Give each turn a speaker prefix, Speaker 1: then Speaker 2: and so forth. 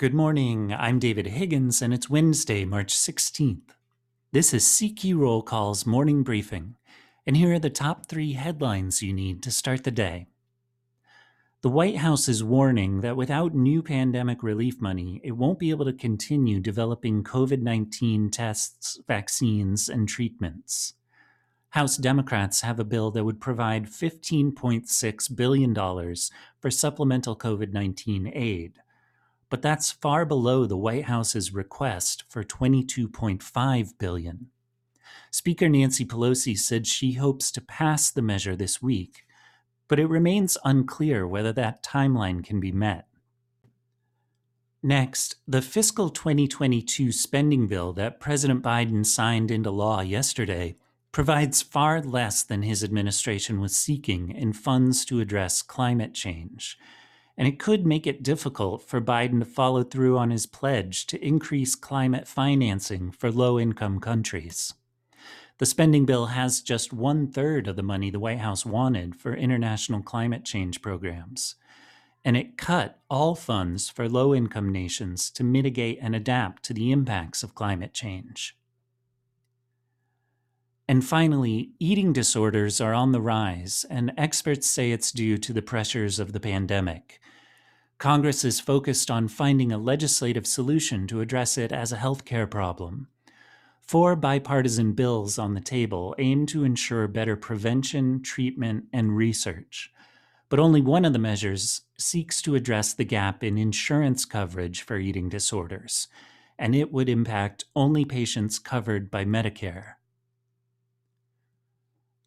Speaker 1: Good morning. I'm David Higgins, and it's Wednesday, March 16th. This is CQ Roll Call's morning briefing, and here are the top three headlines you need to start the day. The White House is warning that without new pandemic relief money, it won't be able to continue developing COVID 19 tests, vaccines, and treatments. House Democrats have a bill that would provide $15.6 billion for supplemental COVID 19 aid but that's far below the White House's request for 22.5 billion. Speaker Nancy Pelosi said she hopes to pass the measure this week, but it remains unclear whether that timeline can be met. Next, the fiscal 2022 spending bill that President Biden signed into law yesterday provides far less than his administration was seeking in funds to address climate change and it could make it difficult for Biden to follow through on his pledge to increase climate financing for low income countries. The spending bill has just one third of the money the White House wanted for international climate change programs, and it cut all funds for low income nations to mitigate and adapt to the impacts of climate change. And finally, eating disorders are on the rise, and experts say it's due to the pressures of the pandemic. Congress is focused on finding a legislative solution to address it as a healthcare problem. Four bipartisan bills on the table aim to ensure better prevention, treatment, and research. But only one of the measures seeks to address the gap in insurance coverage for eating disorders, and it would impact only patients covered by Medicare.